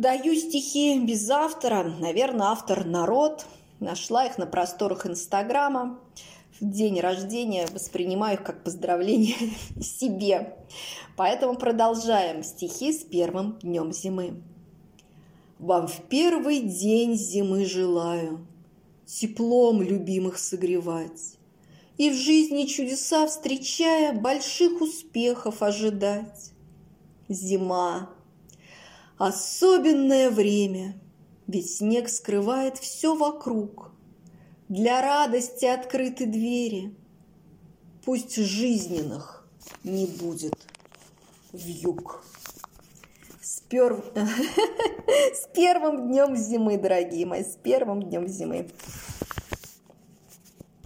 Даю стихи без автора. Наверное, автор народ. Нашла их на просторах Инстаграма. В день рождения воспринимаю их как поздравление себе. Поэтому продолжаем стихи с первым днем зимы. Вам в первый день зимы желаю Теплом любимых согревать И в жизни чудеса встречая Больших успехов ожидать. Зима – особенное время, Ведь снег скрывает все вокруг. Для радости открыты двери, Пусть жизненных не будет в юг. С, пер... с первым днем зимы, дорогие мои, с первым днем зимы.